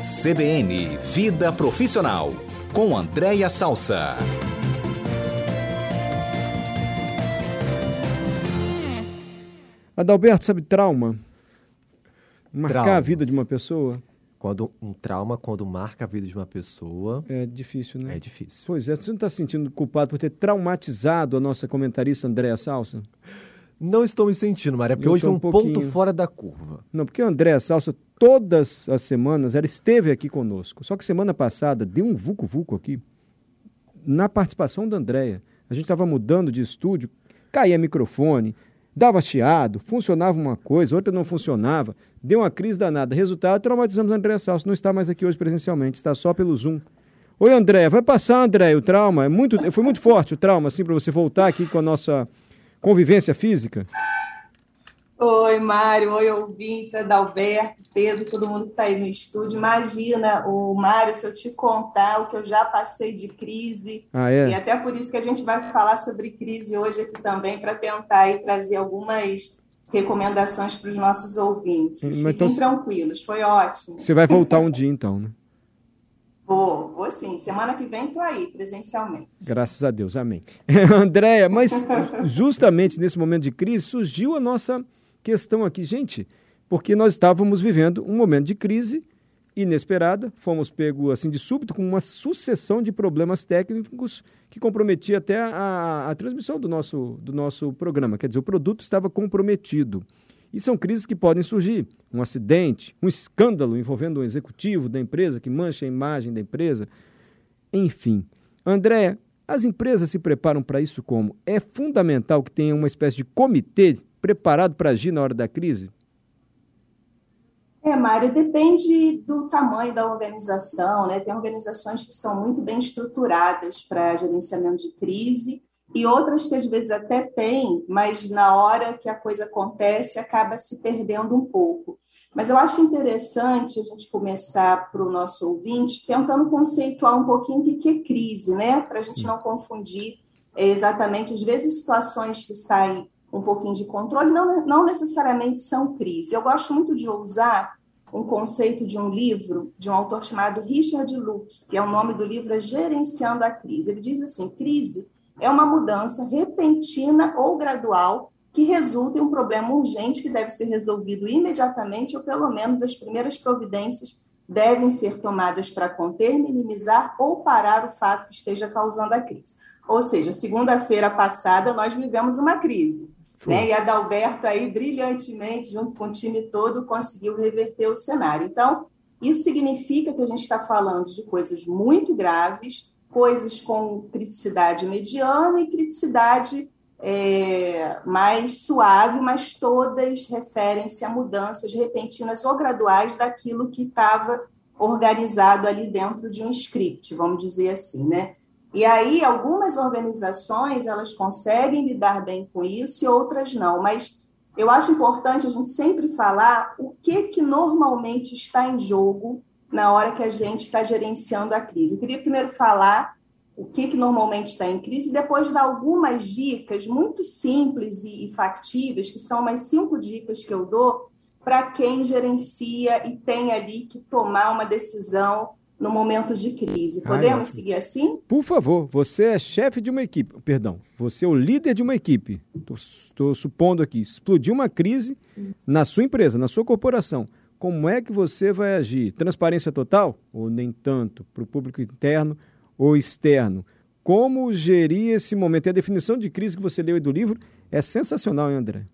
CBN Vida Profissional, com Andréia Salsa. Adalberto, sabe trauma? Marcar Traumas. a vida de uma pessoa Quando um trauma, quando marca a vida de uma pessoa, é difícil, né? é difícil. Pois é, você não está se sentindo culpado por ter traumatizado a nossa comentarista Andréa Salsa? Não estou me sentindo, Maria, porque Eu hoje um um pouquinho. ponto fora da curva. Não, porque a Andréa Salsa, todas as semanas, ela esteve aqui conosco. Só que semana passada deu um vucu-vucu aqui, na participação da Andréa. A gente estava mudando de estúdio, caía microfone, dava chiado, funcionava uma coisa, outra não funcionava, deu uma crise danada. Resultado, traumatizamos a Andréa Salsa. Não está mais aqui hoje presencialmente, está só pelo Zoom. Oi, Andréa, vai passar, Andréa, o trauma. É muito, foi muito forte o trauma, assim, para você voltar aqui com a nossa convivência física. Oi, Mário. Oi, ouvintes. Adalberto, Pedro, todo mundo que está aí no estúdio. Imagina, o Mário, se eu te contar o que eu já passei de crise. Ah, E é? até por isso que a gente vai falar sobre crise hoje aqui também, para tentar aí trazer algumas recomendações para os nossos ouvintes. Mas Fiquem então- tranquilos, foi ótimo. Você vai voltar um dia, então, né? Vou, vou sim. Semana que vem estou aí, presencialmente. Graças a Deus, amém. Andréia, mas justamente nesse momento de crise surgiu a nossa questão aqui, gente, porque nós estávamos vivendo um momento de crise inesperada, fomos pegos assim de súbito com uma sucessão de problemas técnicos que comprometia até a, a transmissão do nosso, do nosso programa, quer dizer, o produto estava comprometido. E são crises que podem surgir. Um acidente, um escândalo envolvendo um executivo da empresa que mancha a imagem da empresa. Enfim. André, as empresas se preparam para isso como? É fundamental que tenha uma espécie de comitê preparado para agir na hora da crise? É, Mário, depende do tamanho da organização, né? Tem organizações que são muito bem estruturadas para gerenciamento de crise e outras que às vezes até têm, mas na hora que a coisa acontece acaba se perdendo um pouco. Mas eu acho interessante a gente começar para o nosso ouvinte tentando conceituar um pouquinho o que que é crise, né? Para a gente não confundir é, exatamente, às vezes, situações que saem um pouquinho de controle não, não necessariamente são crise. Eu gosto muito de usar um conceito de um livro de um autor chamado Richard Luke, que é o nome do livro é Gerenciando a Crise. Ele diz assim: crise é uma mudança repentina ou gradual que resulta em um problema urgente que deve ser resolvido imediatamente ou pelo menos as primeiras providências devem ser tomadas para conter, minimizar ou parar o fato que esteja causando a crise. Ou seja, segunda-feira passada nós vivemos uma crise. Né? E a Adalberto aí brilhantemente, junto com o time todo, conseguiu reverter o cenário. Então, isso significa que a gente está falando de coisas muito graves, coisas com criticidade mediana e criticidade é, mais suave, mas todas referem-se a mudanças repentinas ou graduais daquilo que estava organizado ali dentro de um script, vamos dizer assim, né? E aí, algumas organizações, elas conseguem lidar bem com isso e outras não, mas eu acho importante a gente sempre falar o que, que normalmente está em jogo na hora que a gente está gerenciando a crise. Eu queria primeiro falar o que, que normalmente está em crise e depois dar algumas dicas muito simples e, e factíveis, que são umas cinco dicas que eu dou para quem gerencia e tem ali que tomar uma decisão no momento de crise. Podemos seguir assim? Por favor, você é chefe de uma equipe, perdão, você é o líder de uma equipe. Estou supondo aqui, explodiu uma crise na sua empresa, na sua corporação. Como é que você vai agir? Transparência total ou nem tanto para o público interno ou externo? Como gerir esse momento? E a definição de crise que você leu aí do livro é sensacional, hein, André?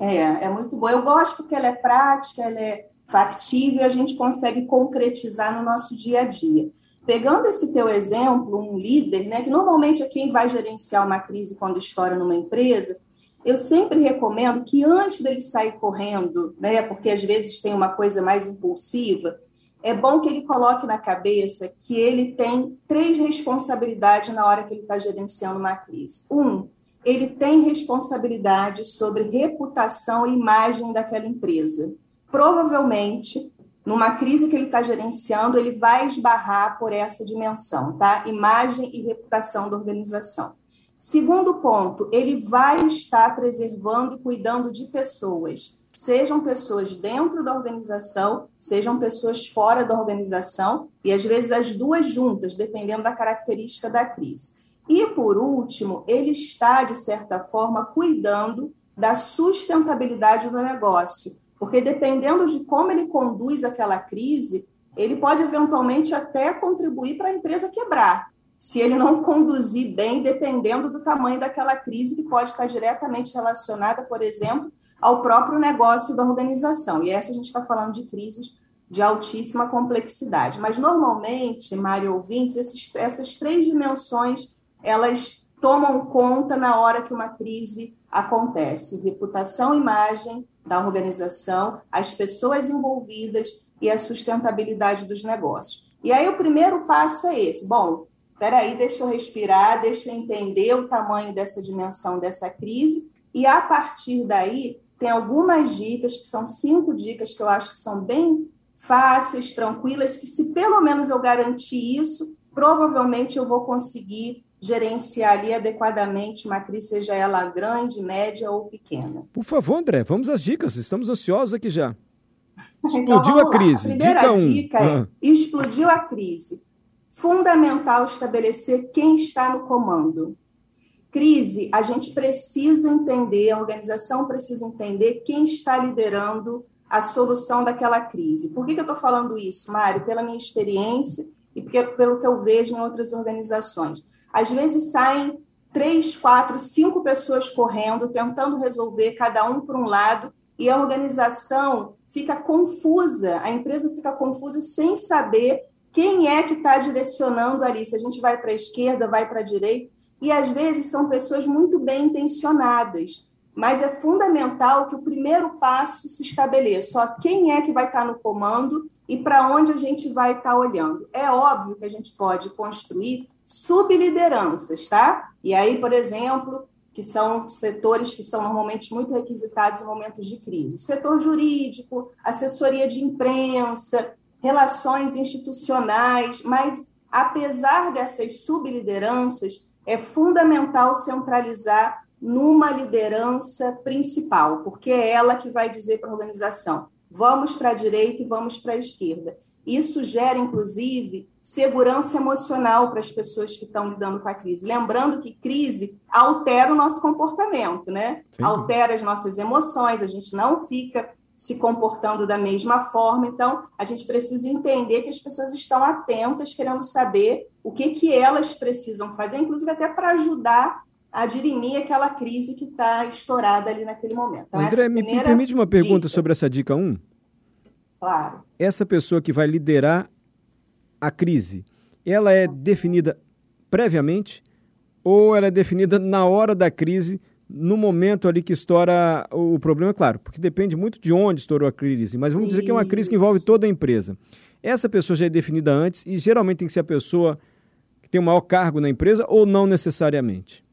É, é muito boa. Eu gosto porque ela é prática, ela é factível e a gente consegue concretizar no nosso dia a dia. Pegando esse teu exemplo, um líder, né, que normalmente é quem vai gerenciar uma crise quando estoura numa empresa, eu sempre recomendo que antes dele sair correndo, né, porque às vezes tem uma coisa mais impulsiva, é bom que ele coloque na cabeça que ele tem três responsabilidades na hora que ele está gerenciando uma crise. Um, ele tem responsabilidade sobre reputação e imagem daquela empresa. Provavelmente, numa crise que ele está gerenciando, ele vai esbarrar por essa dimensão, tá? Imagem e reputação da organização. Segundo ponto, ele vai estar preservando e cuidando de pessoas, sejam pessoas dentro da organização, sejam pessoas fora da organização, e às vezes as duas juntas, dependendo da característica da crise. E, por último, ele está, de certa forma, cuidando da sustentabilidade do negócio, porque dependendo de como ele conduz aquela crise, ele pode eventualmente até contribuir para a empresa quebrar, se ele não conduzir bem, dependendo do tamanho daquela crise, que pode estar diretamente relacionada, por exemplo, ao próprio negócio da organização. E essa a gente está falando de crises de altíssima complexidade. Mas, normalmente, Mário ouvintes, esses, essas três dimensões, elas tomam conta na hora que uma crise acontece. Reputação, imagem da organização, as pessoas envolvidas e a sustentabilidade dos negócios. E aí o primeiro passo é esse. Bom, peraí, deixa eu respirar, deixa eu entender o tamanho dessa dimensão dessa crise e a partir daí tem algumas dicas que são cinco dicas que eu acho que são bem fáceis, tranquilas, que se pelo menos eu garantir isso, provavelmente eu vou conseguir gerenciar ali adequadamente uma crise, seja ela grande, média ou pequena. Por favor, André, vamos às dicas. Estamos ansiosos aqui já. Então, explodiu então, a crise. A primeira dica, um. dica é: ah. explodiu a crise. Fundamental estabelecer quem está no comando. Crise, a gente precisa entender, a organização precisa entender quem está liderando a solução daquela crise. Por que, que eu estou falando isso, Mário? Pela minha experiência e pelo que eu vejo em outras organizações. Às vezes saem três, quatro, cinco pessoas correndo, tentando resolver, cada um por um lado, e a organização fica confusa, a empresa fica confusa sem saber quem é que está direcionando ali, se a gente vai para a esquerda, vai para a direita, e às vezes são pessoas muito bem intencionadas, mas é fundamental que o primeiro passo se estabeleça, quem é que vai estar tá no comando e para onde a gente vai estar tá olhando. É óbvio que a gente pode construir sublideranças, tá? E aí, por exemplo, que são setores que são normalmente muito requisitados em momentos de crise. Setor jurídico, assessoria de imprensa, relações institucionais, mas apesar dessas sublideranças, é fundamental centralizar numa liderança principal, porque é ela que vai dizer para a organização: vamos para a direita e vamos para a esquerda. Isso gera, inclusive, segurança emocional para as pessoas que estão lidando com a crise. Lembrando que crise altera o nosso comportamento, né? Sim. Altera as nossas emoções, a gente não fica se comportando da mesma forma. Então, a gente precisa entender que as pessoas estão atentas, querendo saber o que, que elas precisam fazer, inclusive até para ajudar a dirimir aquela crise que está estourada ali naquele momento. Então, André, me, permite uma pergunta dica. sobre essa dica 1? Claro. Essa pessoa que vai liderar a crise, ela é definida previamente ou ela é definida na hora da crise, no momento ali que estoura o problema? Claro, porque depende muito de onde estourou a crise, mas vamos dizer que é uma crise que envolve toda a empresa. Essa pessoa já é definida antes e geralmente tem que ser a pessoa que tem o maior cargo na empresa ou não necessariamente?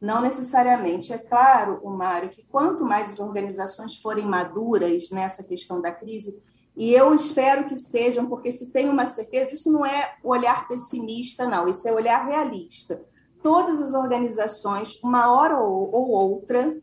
Não necessariamente. É claro, o Mário, que quanto mais as organizações forem maduras nessa questão da crise, e eu espero que sejam, porque se tem uma certeza, isso não é olhar pessimista, não, isso é olhar realista. Todas as organizações, uma hora ou, outra,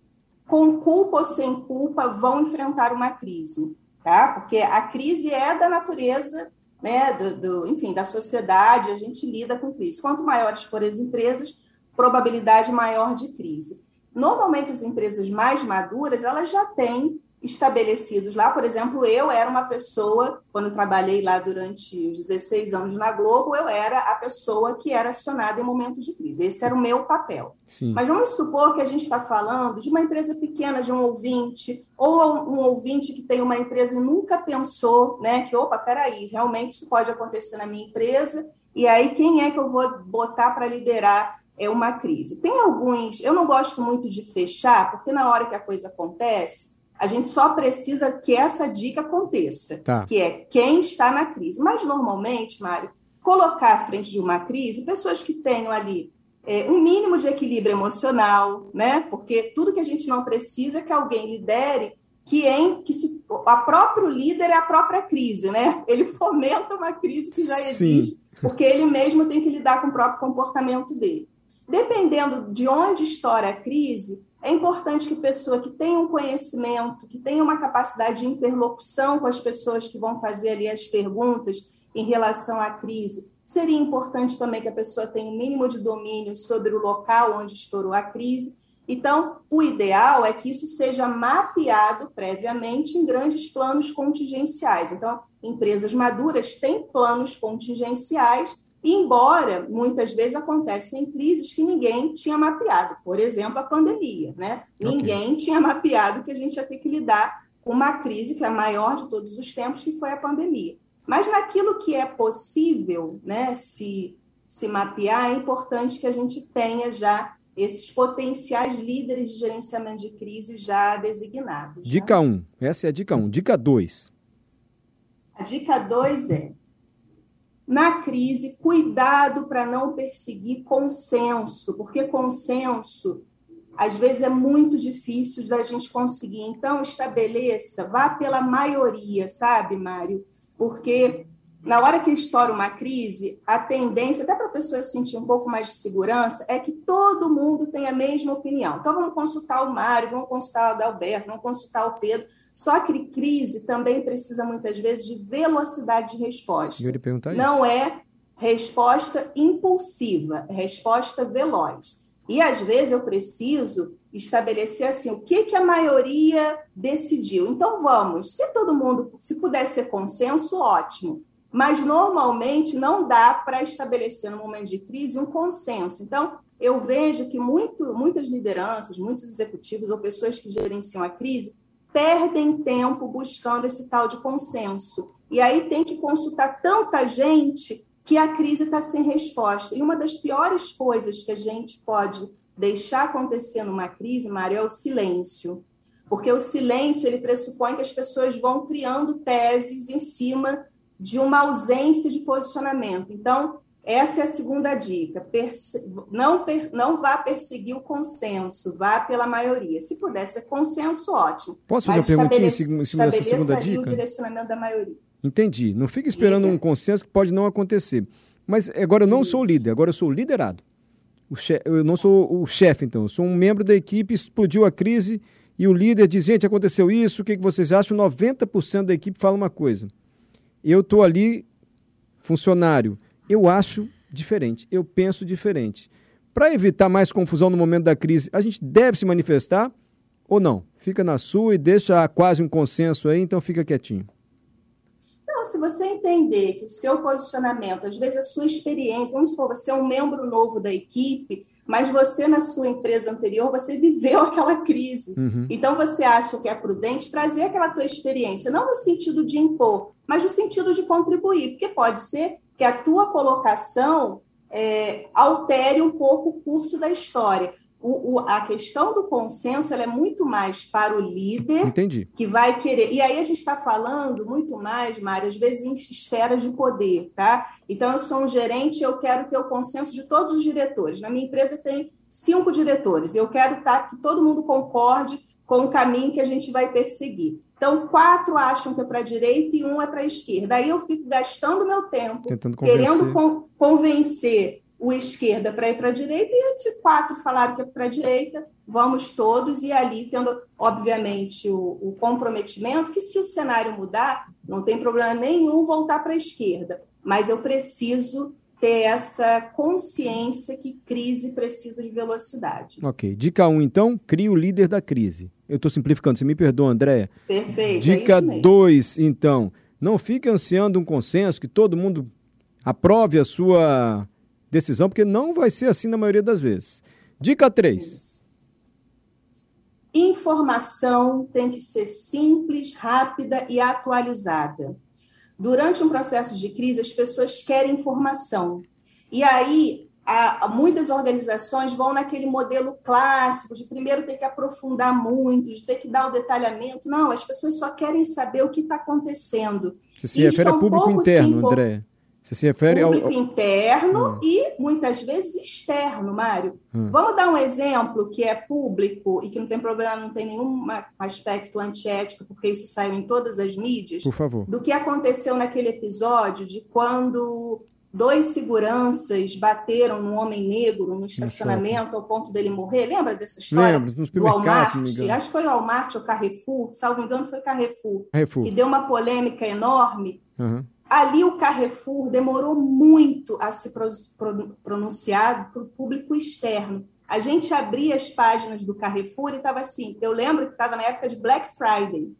com culpa ou sem culpa, vão enfrentar uma crise, tá? Porque a crise é da natureza, né, do, do, enfim, da sociedade, a gente lida com crise. Quanto maiores forem as empresas, probabilidade maior de crise. Normalmente, as empresas mais maduras, elas já têm estabelecidos lá. Por exemplo, eu era uma pessoa, quando trabalhei lá durante os 16 anos na Globo, eu era a pessoa que era acionada em momentos de crise. Esse era o meu papel. Sim. Mas vamos supor que a gente está falando de uma empresa pequena, de um ouvinte, ou um ouvinte que tem uma empresa e nunca pensou, né, que, opa, peraí, realmente isso pode acontecer na minha empresa, e aí quem é que eu vou botar para liderar é uma crise? Tem alguns, eu não gosto muito de fechar, porque na hora que a coisa acontece, a gente só precisa que essa dica aconteça, tá. que é quem está na crise. Mas, normalmente, Mário, colocar à frente de uma crise pessoas que tenham ali é, um mínimo de equilíbrio emocional, né? Porque tudo que a gente não precisa é que alguém lidere que em que se, a próprio líder é a própria crise, né? Ele fomenta uma crise que já existe, Sim. porque ele mesmo tem que lidar com o próprio comportamento dele. Dependendo de onde estoura a crise, é importante que pessoa que tenha um conhecimento, que tenha uma capacidade de interlocução com as pessoas que vão fazer ali as perguntas em relação à crise, seria importante também que a pessoa tenha um mínimo de domínio sobre o local onde estourou a crise. Então, o ideal é que isso seja mapeado previamente em grandes planos contingenciais. Então, empresas maduras têm planos contingenciais embora muitas vezes acontecem crises que ninguém tinha mapeado, por exemplo, a pandemia, né? Okay. Ninguém tinha mapeado que a gente ia ter que lidar com uma crise que é a maior de todos os tempos, que foi a pandemia. Mas naquilo que é possível, né, se se mapear, é importante que a gente tenha já esses potenciais líderes de gerenciamento de crise já designados. Dica 1, né? um. essa é a dica 1. Um. Dica 2. A dica 2 é na crise, cuidado para não perseguir consenso, porque consenso às vezes é muito difícil da gente conseguir. Então, estabeleça, vá pela maioria, sabe, Mário? Porque na hora que estoura uma crise, a tendência, até para a pessoa sentir um pouco mais de segurança, é que todo mundo tem a mesma opinião. Então, vamos consultar o Mário, vamos consultar o Adalberto, vamos consultar o Pedro. Só que crise também precisa, muitas vezes, de velocidade de resposta. Não é resposta impulsiva, é resposta veloz. E, às vezes, eu preciso estabelecer assim, o que, que a maioria decidiu. Então, vamos, se todo mundo, se puder ser consenso, ótimo mas normalmente não dá para estabelecer no momento de crise um consenso. Então, eu vejo que muito, muitas lideranças, muitos executivos ou pessoas que gerenciam a crise perdem tempo buscando esse tal de consenso. E aí tem que consultar tanta gente que a crise está sem resposta. E uma das piores coisas que a gente pode deixar acontecer numa crise, Mário, é o silêncio. Porque o silêncio ele pressupõe que as pessoas vão criando teses em cima de uma ausência de posicionamento. Então, essa é a segunda dica. Não, não vá perseguir o consenso, vá pela maioria. Se puder ser consenso, ótimo. Posso fazer uma perguntinha em cima dessa segunda dica? o direcionamento da maioria. Entendi. Não fique esperando dica. um consenso que pode não acontecer. Mas agora eu não Isso. sou o líder, agora eu sou liderado. O eu não sou o chefe, então. Eu sou um membro da equipe, explodiu a crise e o líder diz, gente, aconteceu isso, o que vocês acham? 90% da equipe fala uma coisa eu estou ali, funcionário, eu acho diferente, eu penso diferente. Para evitar mais confusão no momento da crise, a gente deve se manifestar ou não? Fica na sua e deixa quase um consenso aí, então fica quietinho. Não, se você entender que o seu posicionamento, às vezes a sua experiência, vamos supor, você é um membro novo da equipe, mas você na sua empresa anterior, você viveu aquela crise. Uhum. Então você acha que é prudente trazer aquela tua experiência, não no sentido de impor, mas no sentido de contribuir, porque pode ser que a tua colocação é, altere um pouco o curso da história o, o, a questão do consenso é muito mais para o líder Entendi. que vai querer. E aí a gente está falando muito mais, Mário, às vezes em esferas de poder, tá? Então, eu sou um gerente, eu quero ter o consenso de todos os diretores. Na minha empresa tem cinco diretores, eu quero tá, que todo mundo concorde com o caminho que a gente vai perseguir. Então, quatro acham que é para a direita e um é para a esquerda. Aí eu fico gastando meu tempo, querendo con convencer o esquerda para ir para a direita, e esses quatro falaram que é para a direita, vamos todos, e ali tendo, obviamente, o, o, comprometimento que se o cenário mudar, não tem problema nenhum voltar para a esquerda, mas eu preciso ter essa consciência que crise precisa de velocidade. Ok. Dica 1, um, então, crie o líder da crise. Eu estou simplificando, você me perdoa, Andréia. Perfeito. É Dica 2, é então, não fique ansiando um consenso, que todo mundo aprove a sua decisão, porque não vai ser assim na maioria das vezes. Dica 3. Informação tem que ser simples, rápida e atualizada. Durante um processo de crise, as pessoas querem informação. E aí, a, muitas organizações vão naquele modelo clássico de primeiro ter que aprofundar muito, de ter que dar o detalhamento. Não, as pessoas só querem saber o que está acontecendo. Você se refere a público interno, André? Você se refere público ao... interno hum. e muitas vezes externo, Mário. Hum. Vamos dar um exemplo que é público e que não tem problema, não tem nenhum aspecto antiético, porque isso saiu em todas as mídias. Por favor. Do que aconteceu naquele episódio de quando dois seguranças bateram num homem negro no estacionamento ao ponto dele morrer. Lembra dessa história? Lembro, nos do Walmart, acho que foi o Walmart ou Carrefour, salvo engano foi Carrefour, Carrefour. que deu uma polêmica enorme. Uhum. Ali o Carrefour demorou muito a se pronunciar para o público externo. A gente abria as páginas do Carrefour e estava assim, eu lembro que estava na época de Black Friday,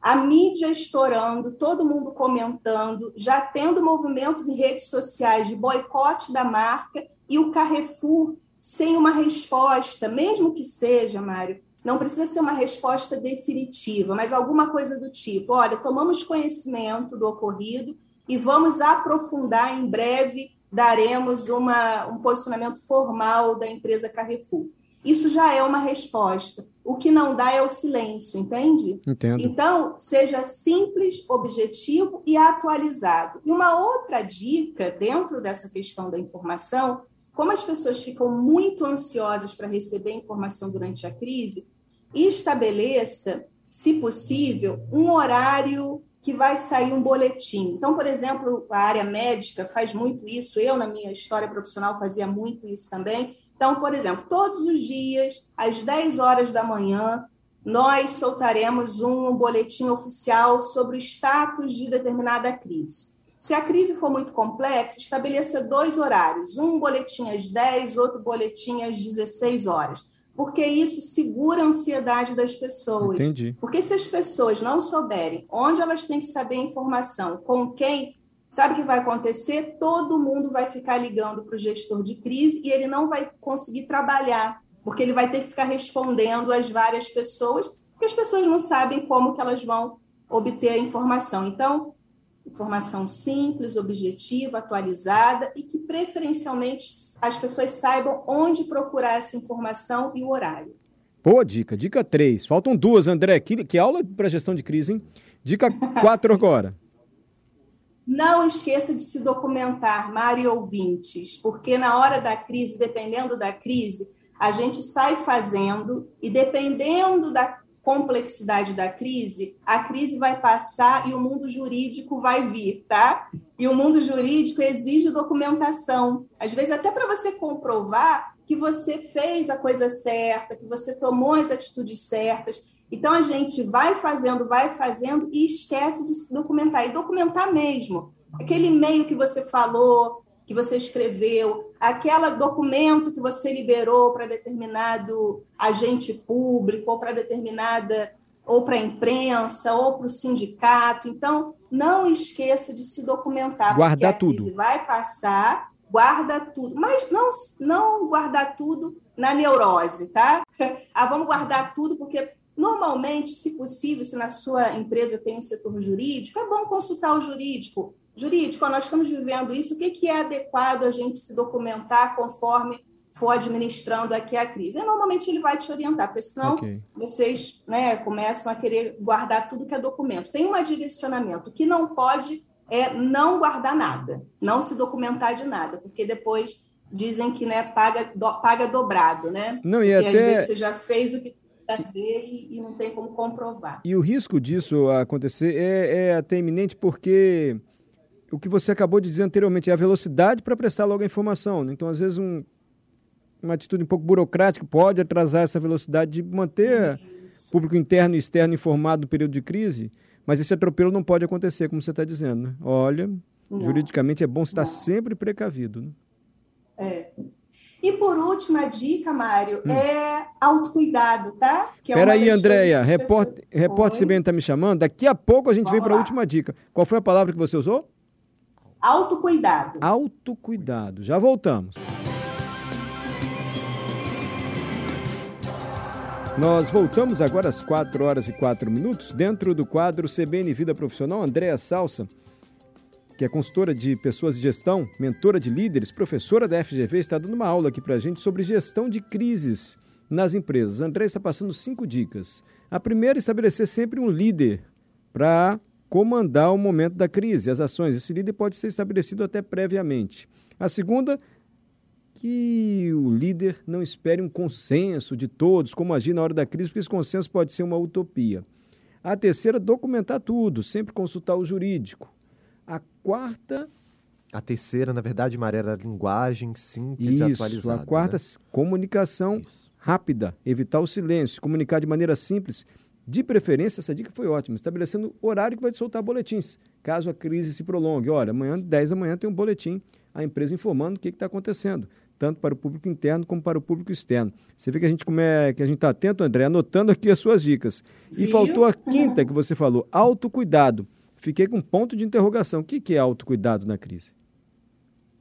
a mídia estourando, todo mundo comentando, já tendo movimentos em redes sociais de boicote da marca e o Carrefour sem uma resposta, mesmo que seja, Mário, não precisa ser uma resposta definitiva, mas alguma coisa do tipo: olha, tomamos conhecimento do ocorrido e vamos aprofundar em breve, daremos uma, um posicionamento formal da empresa Carrefour. Isso já é uma resposta. O que não dá é o silêncio, entende? Entendo. Então, seja simples, objetivo e atualizado. E uma outra dica dentro dessa questão da informação, como as pessoas ficam muito ansiosas para receber informação durante a crise, estabeleça, se possível, um horário que vai sair um boletim. Então, por exemplo, a área médica faz muito isso, eu, na minha história profissional, fazia muito isso também então, por exemplo, todos os dias, às 10 horas da manhã, nós soltaremos um boletim oficial sobre o status de determinada crise. Se a crise for muito complexa, estabeleça dois horários, um boletim às 10, outro boletim às 16 horas, porque isso segura a ansiedade das pessoas. Entendi. Porque se as pessoas não souberem onde elas têm que saber a informação, com quem, Sabe o que vai acontecer? Todo mundo vai ficar ligando para o gestor de crise e ele não vai conseguir trabalhar, porque ele vai ter que ficar respondendo às várias pessoas, porque as pessoas não sabem como que elas vão obter a informação. Então, informação simples, objetiva, atualizada e que preferencialmente as pessoas saibam onde procurar essa informação e o horário. Boa dica. Dica 3. Faltam duas, André. Que, que aula para gestão de crise, hein? Dica 4 agora. Não esqueça de se documentar, Mari ouvintes, porque na hora da crise, dependendo da crise, a gente sai fazendo e dependendo da complexidade da crise, a crise vai passar e o mundo jurídico vai vir, tá? E o mundo jurídico exige documentação, às vezes até para você comprovar que você fez a coisa certa, que você tomou as atitudes certas. Então a gente vai fazendo, vai fazendo e esquece de se documentar. E documentar mesmo. Aquele e-mail que você falou, que você escreveu, aquele documento que você liberou para determinado agente público, ou para determinada, ou para a imprensa, ou para o sindicato. Então, não esqueça de se documentar. Guardar tudo. Vai passar, guarda tudo. Mas não, não guardar tudo na neurose, tá? ah, vamos guardar tudo porque Normalmente, se possível, se na sua empresa tem um setor jurídico, é bom consultar o jurídico. Jurídico, nós estamos vivendo isso, o que é adequado a gente se documentar conforme for administrando aqui a crise? E, normalmente ele vai te orientar, porque senão okay. vocês né, começam a querer guardar tudo que é documento. Tem um direcionamento. O que não pode é não guardar nada, não se documentar de nada, porque depois dizem que né, paga, do, paga dobrado, né? Não, e porque até... às vezes você já fez o que fazer e, e, não tem como comprovar. E o risco disso acontecer é, é até iminente porque o que você acabou de dizer anteriormente é a velocidade para prestar logo a informação. Né? Então, às vezes, um, uma atitude um pouco burocrática pode atrasar essa velocidade de manter o público interno e externo informado no período de crise, mas esse atropelo não pode acontecer, como você está dizendo. Né? Olha, não, juridicamente é bom estar não. sempre precavido. Né? É. E por último, a dica, Mário, hum. é autocuidado, tá? Que é Peraí, Andréia, repórter, repórter CBN está me chamando. Daqui a pouco a gente Vamos vem para a última dica. Qual foi a palavra que você usou? Autocuidado. Autocuidado. Já voltamos. Nós voltamos agora às 4 horas e 4 minutos, dentro do quadro CBN Vida Profissional, Andréa Salsa que é consultora de pessoas de gestão, mentora de líderes, professora da FGV, está dando uma aula aqui para a gente sobre gestão de crises nas empresas. André está passando cinco dicas. A primeira, estabelecer sempre um líder para comandar o momento da crise, as ações. Esse líder pode ser estabelecido até previamente. A segunda, que o líder não espere um consenso de todos, como agir na hora da crise, porque esse consenso pode ser uma utopia. A terceira, documentar tudo, sempre consultar o jurídico. A quarta, A terceira, na verdade, Maria, era a linguagem simples Isso, e atualizada. a quarta, né? comunicação Isso. rápida, evitar o silêncio, comunicar de maneira simples. De preferência, essa dica foi ótima, estabelecendo horário que vai soltar boletins, caso a crise se prolongue. Olha, amanhã, 10 da manhã, tem um boletim, a empresa informando o que está acontecendo, tanto para o público interno como para o público externo. Você vê que a gente como é, que a gente está atento, André, anotando aqui as suas dicas. E faltou a quinta que você falou, autocuidado. Fiquei com um ponto de interrogação. O que que é autocuidado na crise?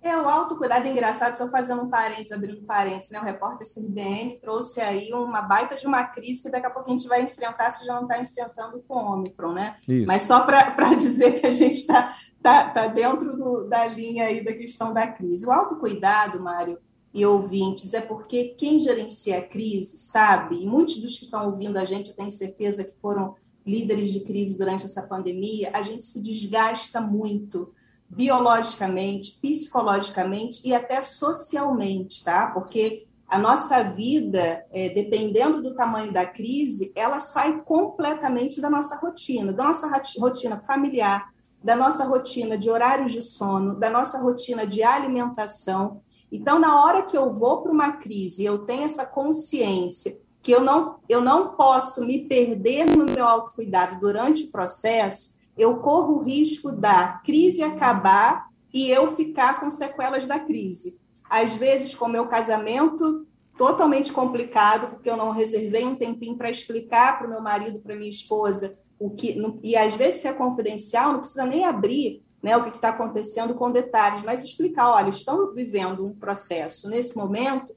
É, o autocuidado é engraçado, só fazendo um parênteses, abrindo um parênteses, né? O repórter CBN trouxe aí uma baita de uma crise que daqui a pouco a gente vai enfrentar, se já não está enfrentando com o Ômicron, né? Isso. Mas só para dizer que a gente está tá, tá dentro do- da linha aí da questão da crise. O autocuidado, Mário e ouvintes, é porque quem gerencia a crise sabe, e muitos dos que estão ouvindo a gente, eu tenho certeza que foram líderes de crise durante essa pandemia, a gente se desgasta muito biologicamente, psicologicamente e até socialmente, tá? Porque a nossa vida, é, dependendo do tamanho da crise, ela sai completamente da nossa rotina, da nossa rotina familiar, da nossa rotina de horários de sono, da nossa rotina de alimentação. Então, na hora que eu vou para uma crise, eu tenho essa consciência que eu não, eu não posso me perder no meu autocuidado durante o processo, eu corro o risco da crise acabar e eu ficar com sequelas da crise. Às vezes, com meu casamento totalmente complicado, porque eu não reservei um tempinho para explicar para o meu marido, para minha esposa, o que e às vezes se é confidencial, não precisa nem abrir né, o que está acontecendo com detalhes, mas explicar, olha, estamos vivendo um processo nesse momento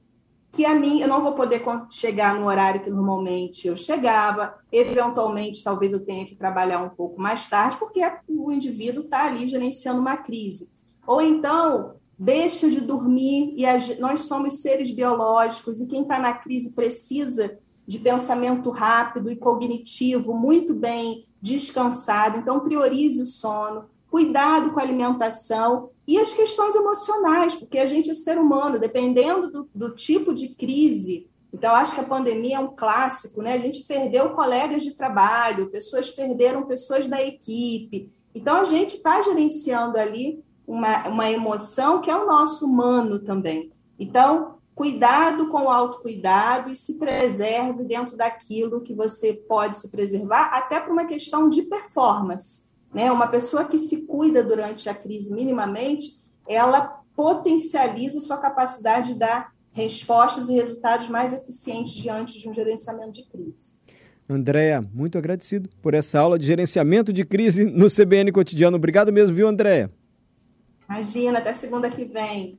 que a mim eu não vou poder chegar no horário que normalmente eu chegava, eventualmente talvez eu tenha que trabalhar um pouco mais tarde, porque o indivíduo está ali gerenciando uma crise. Ou então deixa de dormir e nós somos seres biológicos e quem está na crise precisa de pensamento rápido e cognitivo muito bem descansado. Então priorize o sono, cuidado com a alimentação e as questões emocionais, porque a gente é ser humano, dependendo do, do tipo de crise. Então, acho que a pandemia é um clássico, né? A gente perdeu colegas de trabalho, pessoas perderam pessoas da equipe. Então, a gente está gerenciando ali uma, uma emoção que é o nosso humano também. Então, cuidado com o autocuidado e se preserve dentro daquilo que você pode se preservar, até por uma questão de performance. Né? Uma pessoa que se cuida durante a crise minimamente, ela potencializa sua capacidade de dar respostas e resultados mais eficientes diante de um gerenciamento de crise. Andréa, muito agradecido por essa aula de gerenciamento de crise no CBN Cotidiano. Obrigado mesmo, viu, Andréa? Imagina, até segunda que vem.